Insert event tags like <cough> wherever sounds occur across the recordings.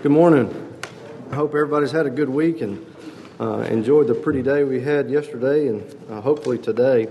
Good morning. I hope everybody's had a good week and uh, enjoyed the pretty day we had yesterday and uh, hopefully today.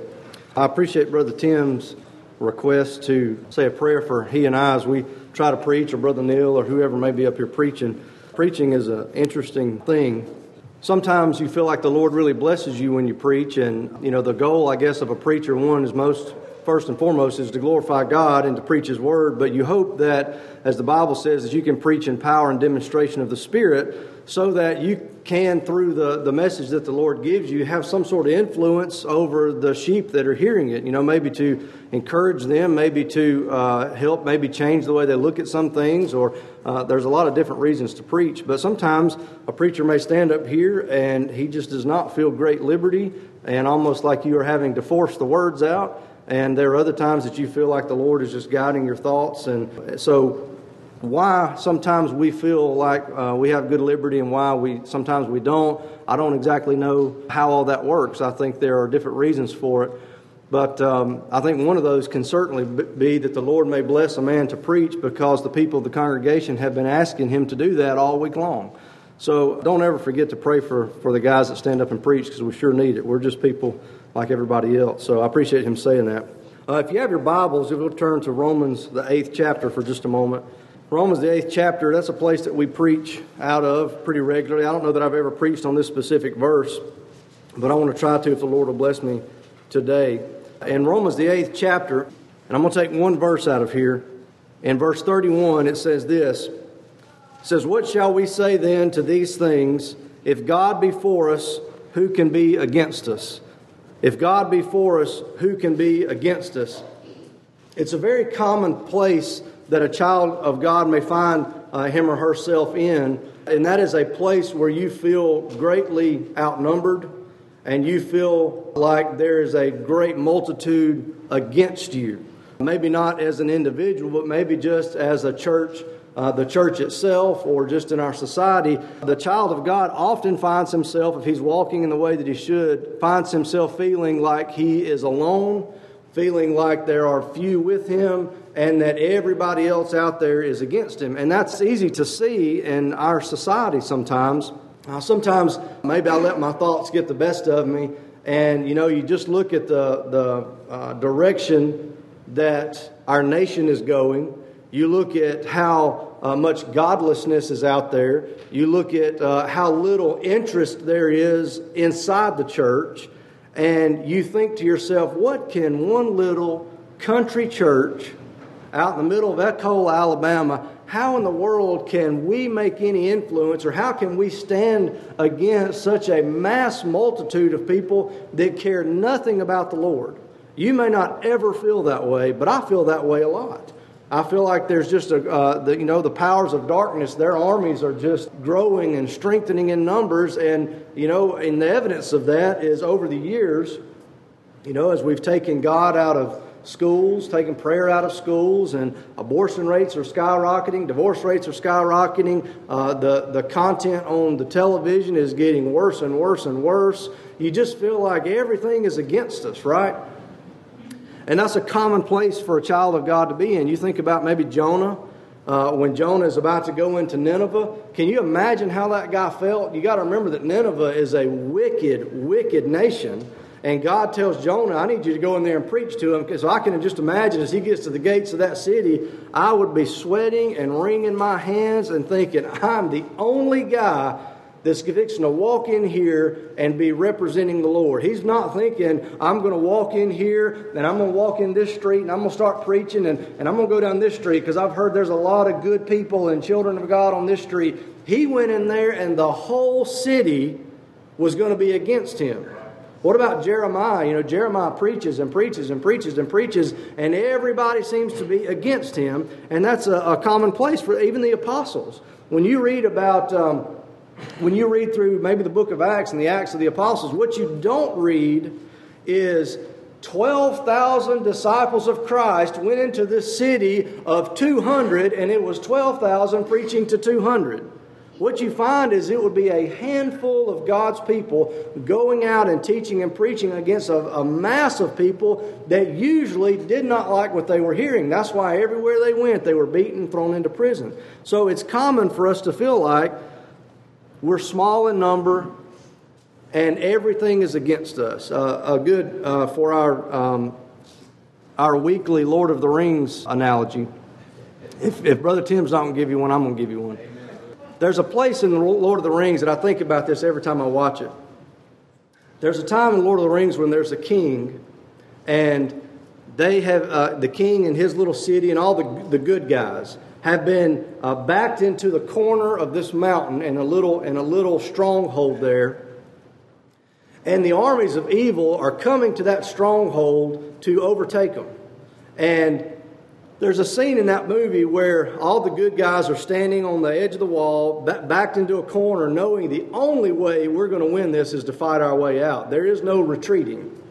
I appreciate Brother Tim's request to say a prayer for he and I as we try to preach, or Brother Neil, or whoever may be up here preaching. Preaching is an interesting thing. Sometimes you feel like the Lord really blesses you when you preach, and you know the goal, I guess, of a preacher one is most first and foremost is to glorify God and to preach His Word, but you hope that, as the Bible says, that you can preach in power and demonstration of the Spirit so that you can, through the, the message that the Lord gives you, have some sort of influence over the sheep that are hearing it. You know, maybe to encourage them, maybe to uh, help, maybe change the way they look at some things, or uh, there's a lot of different reasons to preach. But sometimes a preacher may stand up here and he just does not feel great liberty and almost like you are having to force the words out. And there are other times that you feel like the Lord is just guiding your thoughts. And so, why sometimes we feel like uh, we have good liberty and why we sometimes we don't, I don't exactly know how all that works. I think there are different reasons for it. But um, I think one of those can certainly be that the Lord may bless a man to preach because the people of the congregation have been asking him to do that all week long. So don't ever forget to pray for, for the guys that stand up and preach because we sure need it. We're just people like everybody else. So I appreciate him saying that. Uh, if you have your Bibles, if we'll turn to Romans, the eighth chapter, for just a moment. Romans, the eighth chapter, that's a place that we preach out of pretty regularly. I don't know that I've ever preached on this specific verse, but I want to try to if the Lord will bless me today. In Romans, the eighth chapter, and I'm going to take one verse out of here. In verse 31, it says this It says, What shall we say then to these things? If God be for us, who can be against us? If God be for us, who can be against us? It's a very common place that a child of God may find uh, him or herself in, and that is a place where you feel greatly outnumbered and you feel like there is a great multitude against you. Maybe not as an individual, but maybe just as a church uh, the church itself or just in our society, the child of God often finds himself, if he's walking in the way that he should, finds himself feeling like he is alone, feeling like there are few with him, and that everybody else out there is against him. And that's easy to see in our society sometimes. Uh, sometimes maybe I let my thoughts get the best of me, and you know, you just look at the, the uh, direction that our nation is going. You look at how uh, much godlessness is out there. You look at uh, how little interest there is inside the church, and you think to yourself, what can one little country church out in the middle of Echola, Alabama, how in the world can we make any influence or how can we stand against such a mass multitude of people that care nothing about the Lord? You may not ever feel that way, but I feel that way a lot. I feel like there's just a, uh, the, you know, the powers of darkness, their armies are just growing and strengthening in numbers. And, you know, and the evidence of that is over the years, you know, as we've taken God out of schools, taken prayer out of schools, and abortion rates are skyrocketing, divorce rates are skyrocketing, uh, the, the content on the television is getting worse and worse and worse. You just feel like everything is against us, right? And that's a common place for a child of God to be in. You think about maybe Jonah. Uh, when Jonah is about to go into Nineveh. Can you imagine how that guy felt? You got to remember that Nineveh is a wicked, wicked nation. And God tells Jonah, I need you to go in there and preach to him. Because I can just imagine as he gets to the gates of that city, I would be sweating and wringing my hands and thinking, I'm the only guy that's fixing to walk in here and be representing the Lord. He's not thinking, I'm going to walk in here and I'm going to walk in this street and I'm going to start preaching and, and I'm going to go down this street because I've heard there's a lot of good people and children of God on this street. He went in there and the whole city was going to be against him. What about Jeremiah? You know, Jeremiah preaches and preaches and preaches and preaches, and everybody seems to be against him, and that's a, a common place for even the apostles. When you read about um, when you read through maybe the book of Acts and the Acts of the Apostles, what you don't read is 12,000 disciples of Christ went into this city of 200, and it was 12,000 preaching to 200. what you find is it would be a handful of God's people going out and teaching and preaching against a, a, mass of people that usually did not like what they were hearing. That's why everywhere they went, they were beaten, thrown into prison. So it's common for us to feel like we're small in number and everything is against us. Uh, a good uh, for our um, our weekly Lord of the Rings analogy. If, if Brother Tim's not going to give you one, I'm going to give you one. There's a place in the Lord of the Rings that I think about this every time I watch it. There's a time in Lord of the Rings when there's a king, and they have uh, the king and his little city and all the, the good guys have been uh, backed into the corner of this mountain in a little in a little stronghold there. And the armies of evil are coming to that stronghold to overtake them. And there's a scene in that movie where all the good guys are standing on the edge of the wall, backed into a corner, knowing the only way we're going to win this is to fight our way out. There is no retreating.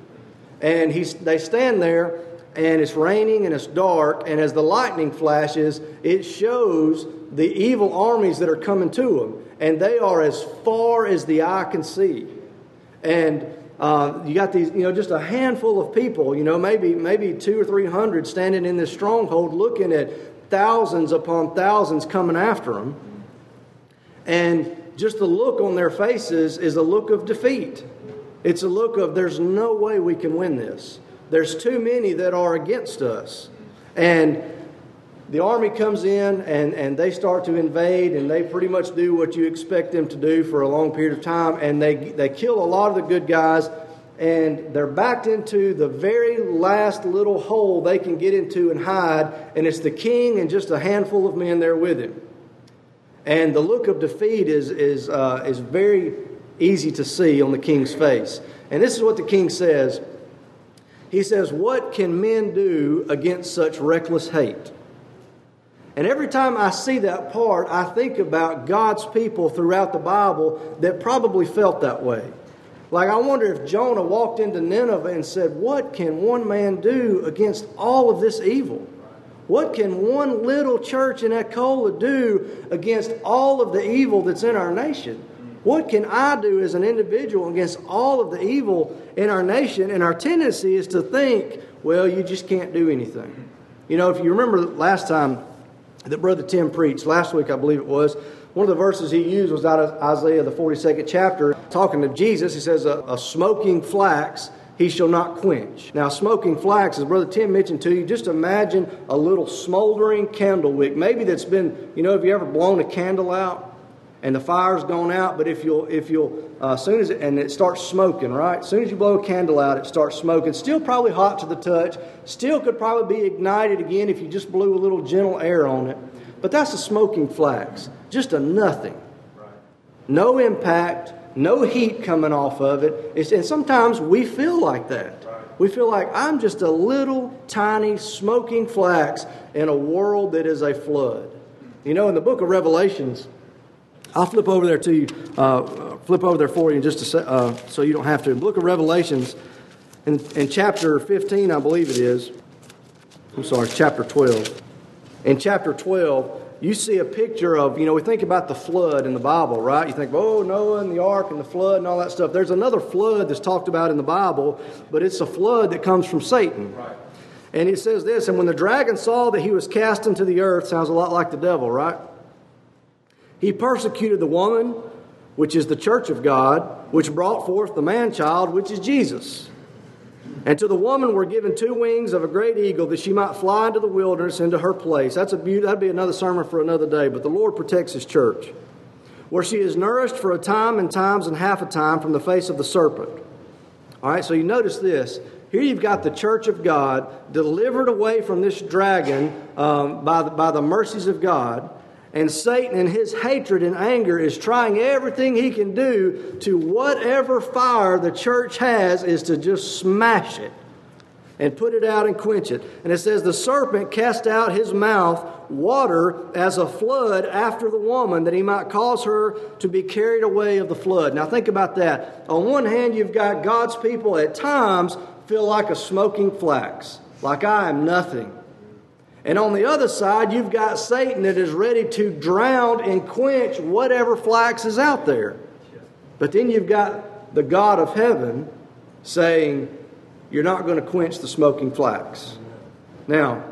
And he's, they stand there, and it's raining and it's dark, and as the lightning flashes, it shows the evil armies that are coming to them. And they are as far as the eye can see. And uh, you got these, you know, just a handful of people, you know, maybe maybe two or three hundred standing in this stronghold, looking at thousands upon thousands coming after them, and just the look on their faces is a look of defeat. It's a look of there's no way we can win this. There's too many that are against us, and the army comes in and, and they start to invade and they pretty much do what you expect them to do for a long period of time. And they, they kill a lot of the good guys and they're backed into the very last little hole they can get into and hide. And it's the king and just a handful of men there with him. And the look of defeat is, is, uh, is very easy to see on the king's face. And this is what the king says he says what can men do against such reckless hate and every time I see that part, I think about God's people throughout the Bible that probably felt that way. Like, I wonder if Jonah walked into Nineveh and said, What can one man do against all of this evil? What can one little church in Echola do against all of the evil that's in our nation? What can I do as an individual against all of the evil in our nation? And our tendency is to think, well, you just can't do anything. You know, if you remember last time, that Brother Tim preached last week, I believe it was. One of the verses he used was out of Isaiah, the 42nd chapter, talking to Jesus. He says, A, a smoking flax he shall not quench. Now, smoking flax, as Brother Tim mentioned to you, just imagine a little smoldering candle wick. Maybe that's been, you know, have you ever blown a candle out? And the fire's gone out. But if you'll, if you'll, uh, soon as it, and it starts smoking, right? As soon as you blow a candle out, it starts smoking. Still probably hot to the touch. Still could probably be ignited again if you just blew a little gentle air on it. But that's a smoking flax, just a nothing. No impact, no heat coming off of it. It's, and sometimes we feel like that. We feel like I'm just a little tiny smoking flax in a world that is a flood. You know, in the book of Revelations, I'll flip over there to you, uh, flip over there for you in just a sec, uh, so you don't have to. Book of Revelations, in, in chapter 15, I believe it is. I'm sorry, chapter 12. In chapter 12, you see a picture of, you know, we think about the flood in the Bible, right? You think, oh, Noah and the ark and the flood and all that stuff. There's another flood that's talked about in the Bible, but it's a flood that comes from Satan. Right. And it says this, and when the dragon saw that he was cast into the earth, sounds a lot like the devil, right? He persecuted the woman, which is the church of God, which brought forth the man child, which is Jesus. And to the woman were given two wings of a great eagle that she might fly into the wilderness into her place. That's a beauty, that'd be another sermon for another day, but the Lord protects his church. Where she is nourished for a time and times and half a time from the face of the serpent. All right, so you notice this. Here you've got the church of God delivered away from this dragon um, by, the, by the mercies of God. And Satan, in his hatred and anger, is trying everything he can do to whatever fire the church has, is to just smash it and put it out and quench it. And it says, The serpent cast out his mouth water as a flood after the woman, that he might cause her to be carried away of the flood. Now, think about that. On one hand, you've got God's people at times feel like a smoking flax, like I am nothing. And on the other side, you've got Satan that is ready to drown and quench whatever flax is out there. But then you've got the God of heaven saying, You're not going to quench the smoking flax. Now,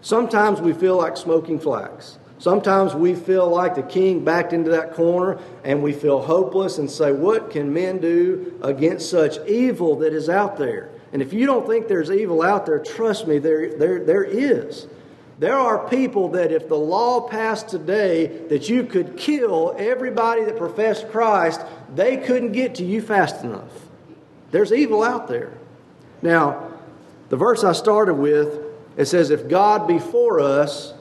sometimes we feel like smoking flax. Sometimes we feel like the king backed into that corner and we feel hopeless and say, What can men do against such evil that is out there? And if you don't think there's evil out there, trust me, there, there, there is. There are people that if the law passed today that you could kill everybody that professed Christ, they couldn't get to you fast enough. There's evil out there. Now, the verse I started with, it says, If God be for us,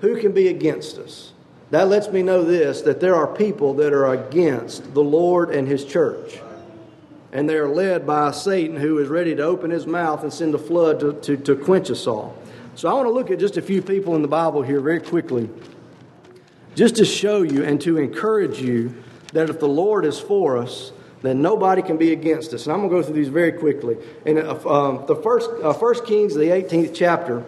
who can be against us? That lets me know this that there are people that are against the Lord and His church. And they are led by Satan who is ready to open his mouth and send a flood to, to, to quench us all. So I want to look at just a few people in the Bible here very quickly, just to show you and to encourage you that if the Lord is for us, then nobody can be against us. And I'm going to go through these very quickly. In uh, um, the first, uh, First Kings, the 18th chapter,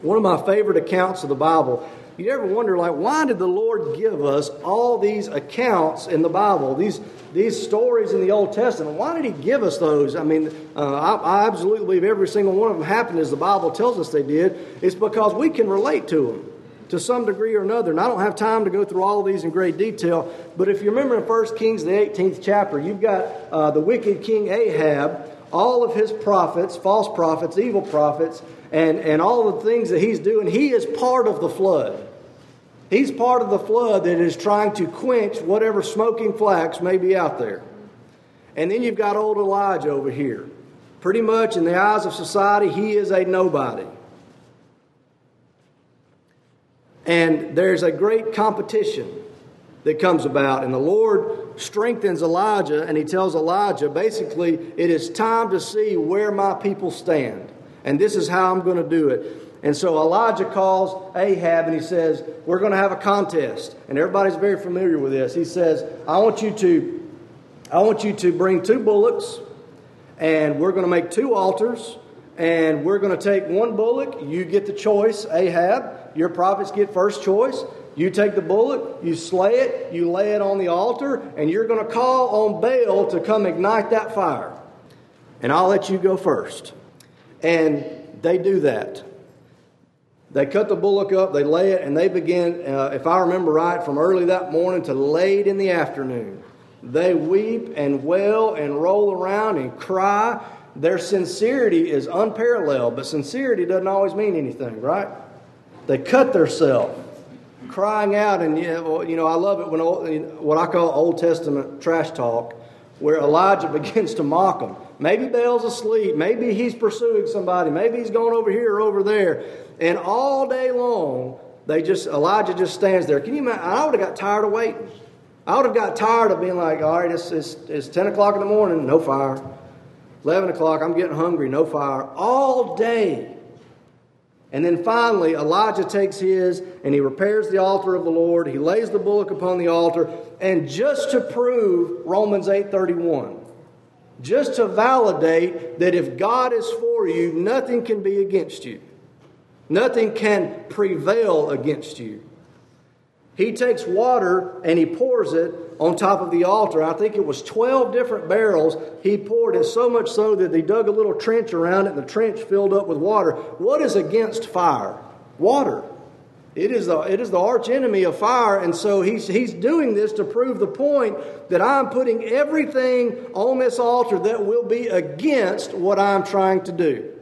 one of my favorite accounts of the Bible. You ever wonder, like, why did the Lord give us all these accounts in the Bible, these, these stories in the Old Testament? Why did He give us those? I mean, uh, I, I absolutely believe every single one of them happened as the Bible tells us they did. It's because we can relate to them to some degree or another. And I don't have time to go through all of these in great detail, but if you remember in 1 Kings, the 18th chapter, you've got uh, the wicked king Ahab, all of his prophets, false prophets, evil prophets, and, and all the things that he's doing, he is part of the flood. He's part of the flood that is trying to quench whatever smoking flax may be out there. And then you've got old Elijah over here. Pretty much in the eyes of society, he is a nobody. And there's a great competition that comes about. And the Lord strengthens Elijah, and he tells Elijah basically, it is time to see where my people stand and this is how I'm going to do it. And so Elijah calls Ahab and he says, We're going to have a contest. And everybody's very familiar with this. He says, I want you to, I want you to bring two bullocks, and we're going to make two altars, and we're going to take one bullock. You get the choice, Ahab. Your prophets get first choice. You take the bullock, you slay it, you lay it on the altar, and you're going to call on Baal to come ignite that fire. And I'll let you go first. And they do that. They cut the bullock up, they lay it, and they begin, uh, if I remember right, from early that morning to late in the afternoon. They weep and wail and roll around and cry. Their sincerity is unparalleled, but sincerity doesn't always mean anything, right? They cut themselves, crying out, and you know, I love it when what I call Old Testament trash talk, where Elijah <laughs> begins to mock them. Maybe Baal's asleep. Maybe he's pursuing somebody. Maybe he's going over here or over there. And all day long, they just Elijah just stands there. Can you imagine? I would have got tired of waiting. I would have got tired of being like, all right, it's, it's, it's 10 o'clock in the morning, no fire. 11 o'clock, I'm getting hungry, no fire. All day. And then finally, Elijah takes his and he repairs the altar of the Lord. He lays the bullock upon the altar. And just to prove Romans 8:31, just to validate that if God is for you, nothing can be against you. Nothing can prevail against you. He takes water and he pours it on top of the altar. I think it was 12 different barrels. He poured it so much so that they dug a little trench around it and the trench filled up with water. What is against fire? Water. It is the, it is the arch enemy of fire, and so he's, he's doing this to prove the point that I'm putting everything on this altar that will be against what I'm trying to do.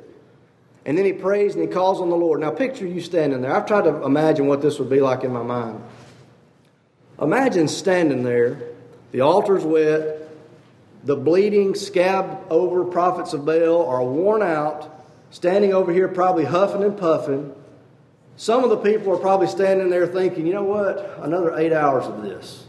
And then he prays and he calls on the Lord. Now, picture you standing there. I've tried to imagine what this would be like in my mind. Imagine standing there, the altar's wet, the bleeding, scab over prophets of Baal are worn out, standing over here, probably huffing and puffing. Some of the people are probably standing there thinking, you know what, another eight hours of this.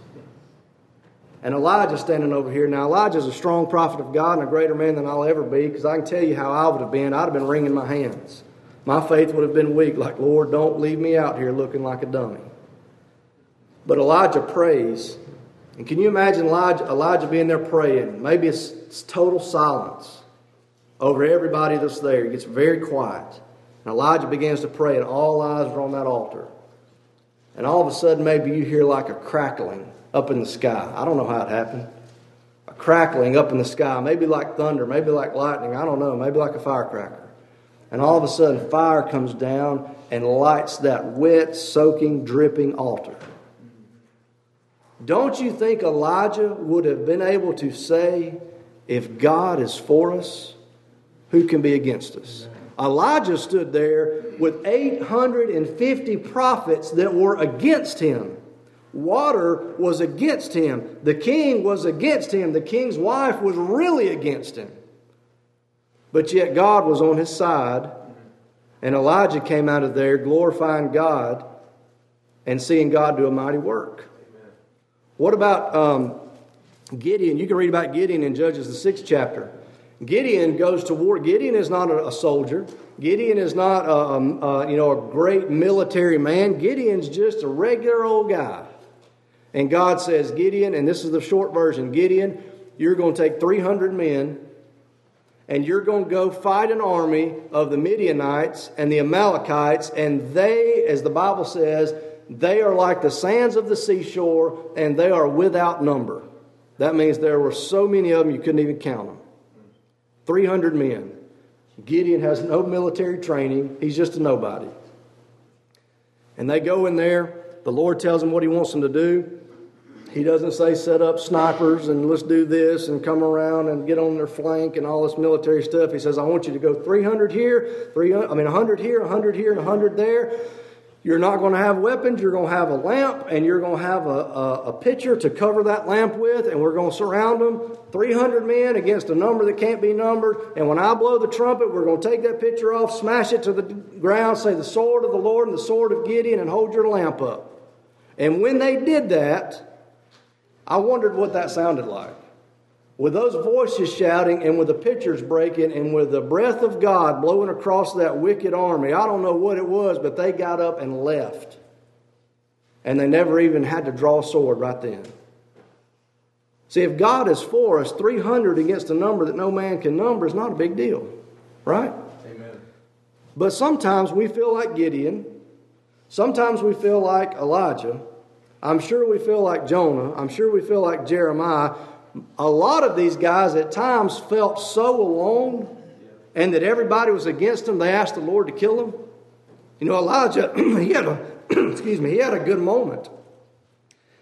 And Elijah's standing over here. Now, Elijah's a strong prophet of God and a greater man than I'll ever be because I can tell you how I would have been. I'd have been wringing my hands. My faith would have been weak, like, Lord, don't leave me out here looking like a dummy. But Elijah prays. And can you imagine Elijah, Elijah being there praying? Maybe it's, it's total silence over everybody that's there. It gets very quiet. And Elijah begins to pray, and all eyes are on that altar. And all of a sudden, maybe you hear like a crackling up in the sky. I don't know how it happened. A crackling up in the sky, maybe like thunder, maybe like lightning, I don't know, maybe like a firecracker. And all of a sudden, fire comes down and lights that wet, soaking, dripping altar. Don't you think Elijah would have been able to say, if God is for us, who can be against us? Elijah stood there with 850 prophets that were against him. Water was against him. The king was against him. The king's wife was really against him. But yet God was on his side, and Elijah came out of there glorifying God and seeing God do a mighty work. What about um, Gideon? You can read about Gideon in Judges, the sixth chapter. Gideon goes to war. Gideon is not a, soldier. Gideon is not a, a, you know a great military man. Gideon's just a regular old guy. And God says, Gideon, and this is the short version Gideon, you're going to take 300 men and you're going to go fight an army of the Midianites and the Amalekites, and they, as the Bible says, they are like the sands of the seashore, and they are without number. That means there were so many of them you couldn't even count them. 300 men. Gideon has no military training, he's just a nobody. And they go in there. The Lord tells them what he wants them to do. He doesn't say set up snipers and let's do this and come around and get on their flank and all this military stuff. He says, I want you to go 300 here, 300, I mean 100 here, 100 here, and 100 there. You're not going to have weapons. You're going to have a lamp, and you're going to have a, a, a pitcher to cover that lamp with, and we're going to surround them. 300 men against a number that can't be numbered. And when I blow the trumpet, we're going to take that pitcher off, smash it to the ground, say, The sword of the Lord and the sword of Gideon, and hold your lamp up. And when they did that, I wondered what that sounded like. With those voices shouting and with the pitchers breaking and with the breath of God blowing across that wicked army, I don't know what it was, but they got up and left. And they never even had to draw a sword right then. See, if God is for us, 300 against a number that no man can number is not a big deal, right? Amen. But sometimes we feel like Gideon. Sometimes we feel like Elijah. I'm sure we feel like Jonah. I'm sure we feel like Jeremiah. A lot of these guys at times felt so alone and that everybody was against them, they asked the Lord to kill them. You know, Elijah, <clears throat> he had a <clears throat> excuse me, he had a good moment.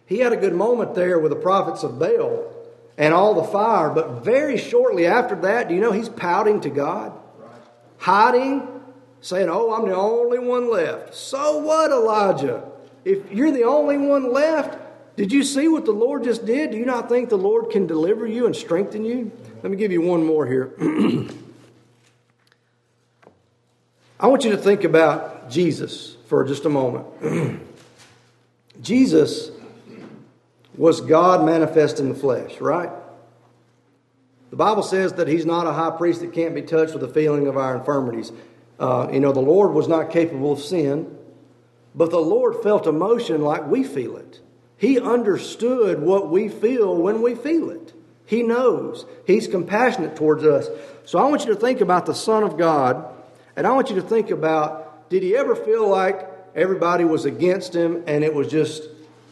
He had a good moment there with the prophets of Baal and all the fire, but very shortly after that, do you know he's pouting to God? Hiding, saying, Oh, I'm the only one left. So what, Elijah? If you're the only one left, did you see what the Lord just did? Do you not think the Lord can deliver you and strengthen you? Let me give you one more here. <clears throat> I want you to think about Jesus for just a moment. <clears throat> Jesus was God manifest in the flesh, right? The Bible says that he's not a high priest that can't be touched with the feeling of our infirmities. Uh, you know, the Lord was not capable of sin. But the Lord felt emotion like we feel it. He understood what we feel when we feel it. He knows. He's compassionate towards us. So I want you to think about the Son of God, and I want you to think about did he ever feel like everybody was against him and it was just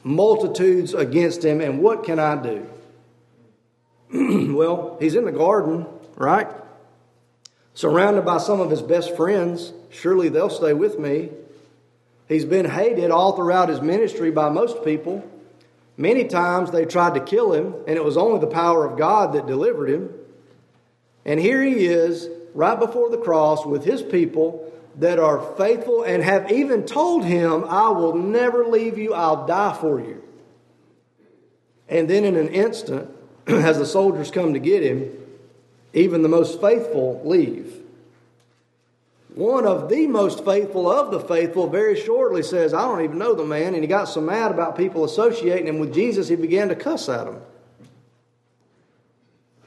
multitudes against him, and what can I do? <clears throat> well, he's in the garden, right? Surrounded by some of his best friends. Surely they'll stay with me. He's been hated all throughout his ministry by most people. Many times they tried to kill him, and it was only the power of God that delivered him. And here he is, right before the cross, with his people that are faithful and have even told him, I will never leave you, I'll die for you. And then in an instant, <clears throat> as the soldiers come to get him, even the most faithful leave one of the most faithful of the faithful very shortly says, I don't even know the man. And he got so mad about people associating him with Jesus, he began to cuss at them.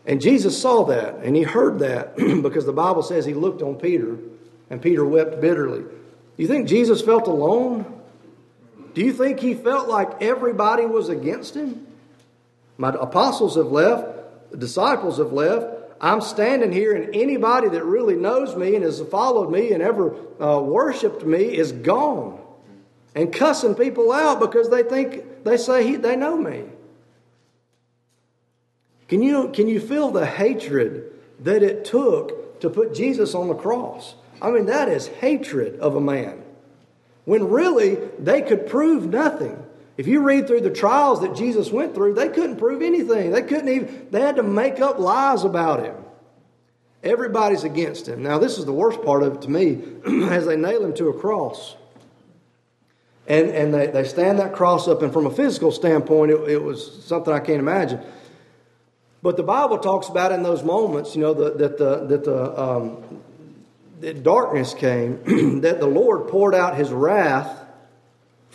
And Jesus saw that and he heard that <clears throat> because the Bible says he looked on Peter and Peter wept bitterly. Do you think Jesus felt alone? Do you think he felt like everybody was against him? My apostles have left, the disciples have left. I'm standing here, and anybody that really knows me and has followed me and ever uh, worshiped me is gone and cussing people out because they think they say he, they know me. Can you, can you feel the hatred that it took to put Jesus on the cross? I mean, that is hatred of a man. When really, they could prove nothing. If you read through the trials that Jesus went through, they couldn't prove anything. They couldn't even, they had to make up lies about him. Everybody's against him. Now, this is the worst part of it to me <clears throat> as they nail him to a cross. And, and they, they stand that cross up, and from a physical standpoint, it, it was something I can't imagine. But the Bible talks about in those moments, you know, the, that the, that the um, that darkness came, <clears throat> that the Lord poured out his wrath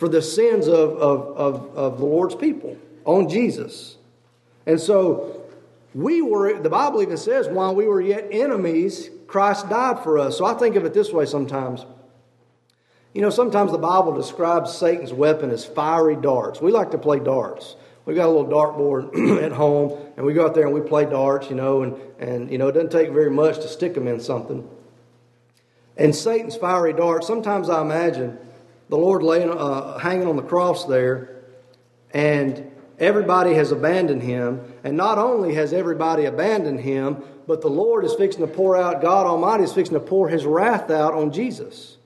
for the sins of, of, of, of the Lord's people on Jesus. And so we were, the Bible even says, while we were yet enemies, Christ died for us. So I think of it this way sometimes. You know, sometimes the Bible describes Satan's weapon as fiery darts. We like to play darts. We got a little dartboard <clears throat> at home, and we go out there and we play darts, you know, and, and you know, it doesn't take very much to stick them in something. And Satan's fiery darts, sometimes I imagine the Lord laying, uh, hanging on the cross there, and everybody has abandoned him. And not only has everybody abandoned him, but the Lord is fixing to pour out, God Almighty is fixing to pour his wrath out on Jesus,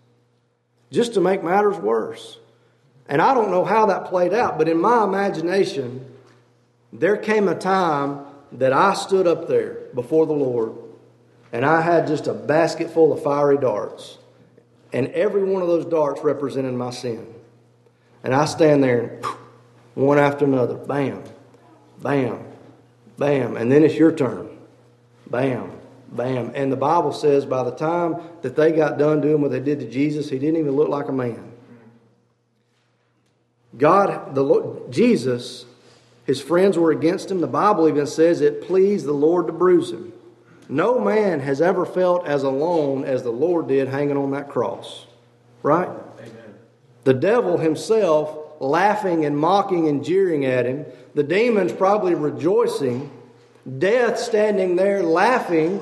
just to make matters worse. And I don't know how that played out, but in my imagination, there came a time that I stood up there before the Lord and I had just a basket full of fiery darts. And every one of those darts represented my sin. And I stand there and one after another, bam, bam, bam. And then it's your turn. Bam, bam. And the Bible says by the time that they got done doing what they did to Jesus, he didn't even look like a man. God, the Lord, Jesus, his friends were against him. The Bible even says it pleased the Lord to bruise him. No man has ever felt as alone as the Lord did hanging on that cross. Right? Amen. The devil himself laughing and mocking and jeering at him. The demons probably rejoicing. Death standing there laughing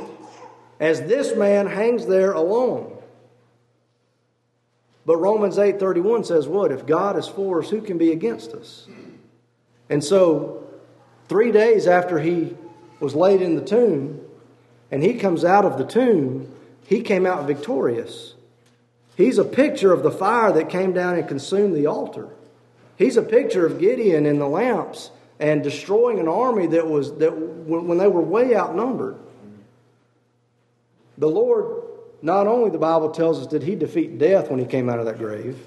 as this man hangs there alone. But Romans 8:31 says what? If God is for us, who can be against us? And so 3 days after he was laid in the tomb, and he comes out of the tomb, he came out victorious. He's a picture of the fire that came down and consumed the altar. He's a picture of Gideon and the lamps and destroying an army that was that when they were way outnumbered. The Lord not only the Bible tells us did he defeat death when he came out of that grave.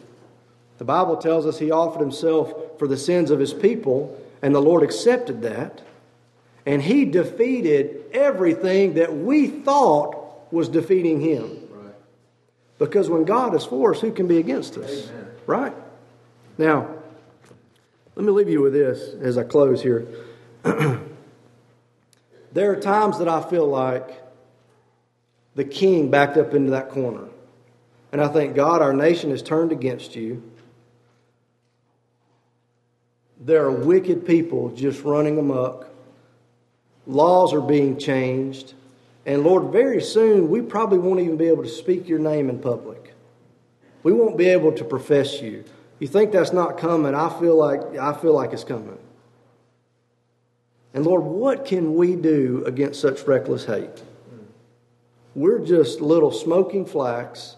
The Bible tells us he offered himself for the sins of his people and the Lord accepted that. And he defeated everything that we thought was defeating him. Right. Because when God is for us, who can be against us? Amen. Right? Now, let me leave you with this as I close here. <clears throat> there are times that I feel like the king backed up into that corner. And I think, God, our nation has turned against you. There are wicked people just running amok laws are being changed. And Lord, very soon we probably won't even be able to speak your name in public. We won't be able to profess you. You think that's not coming? I feel like I feel like it's coming. And Lord, what can we do against such reckless hate? We're just little smoking flax.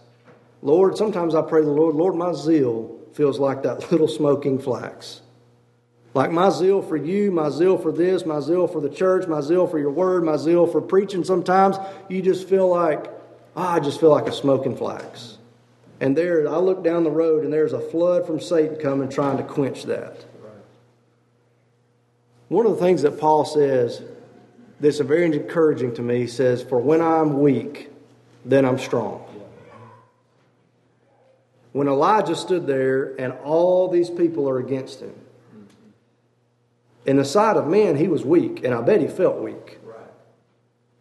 Lord, sometimes I pray the Lord, Lord, my zeal feels like that little smoking flax. Like my zeal for you, my zeal for this, my zeal for the church, my zeal for your word, my zeal for preaching, sometimes you just feel like, oh, I just feel like a smoking flax. And there, I look down the road and there's a flood from Satan coming trying to quench that. One of the things that Paul says that's very encouraging to me says, For when I'm weak, then I'm strong. When Elijah stood there and all these people are against him, in the sight of men, he was weak, and I bet he felt weak.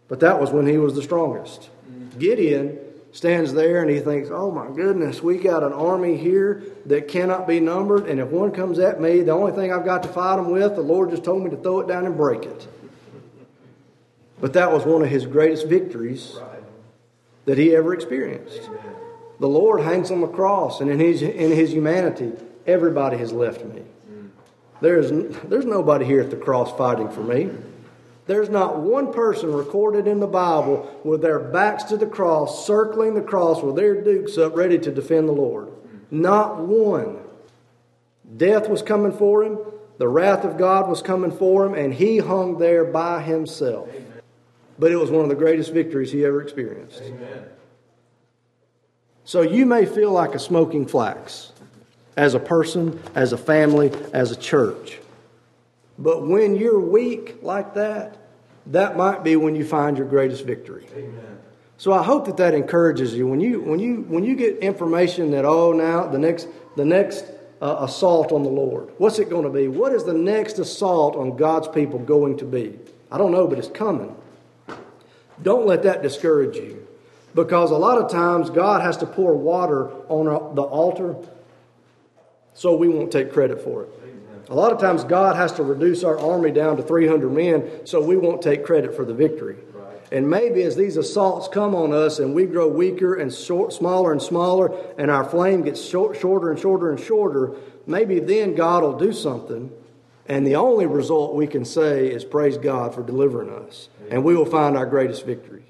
But that was when he was the strongest. Gideon stands there and he thinks, oh my goodness, we got an army here that cannot be numbered, and if one comes at me, the only thing I've got to fight them with, the Lord just told me to throw it down and break it. But that was one of his greatest victories that he ever experienced. The Lord hangs on the cross, and in his, in his humanity, everybody has left me. There's, there's nobody here at the cross fighting for me. There's not one person recorded in the Bible with their backs to the cross, circling the cross with their dukes up, ready to defend the Lord. Not one. Death was coming for him, the wrath of God was coming for him, and he hung there by himself. But it was one of the greatest victories he ever experienced. Amen. So you may feel like a smoking flax as a person, as a family, as a church. But when you're weak like that, that might be when you find your greatest victory. Amen. So I hope that that encourages you when you when you when you get information that oh now the next the next uh, assault on the Lord. What's it going to be? What is the next assault on God's people going to be? I don't know, but it's coming. Don't let that discourage you. Because a lot of times God has to pour water on the altar so we won't take credit for it. A lot of times God has to reduce our army down to 300 men so we won't take credit for the victory. And maybe as these assaults come on us and we grow weaker and short, smaller and smaller, and our flame gets short, shorter and shorter and shorter, maybe then God will do something. And the only result we can say is praise God for delivering us. And we will find our greatest victory.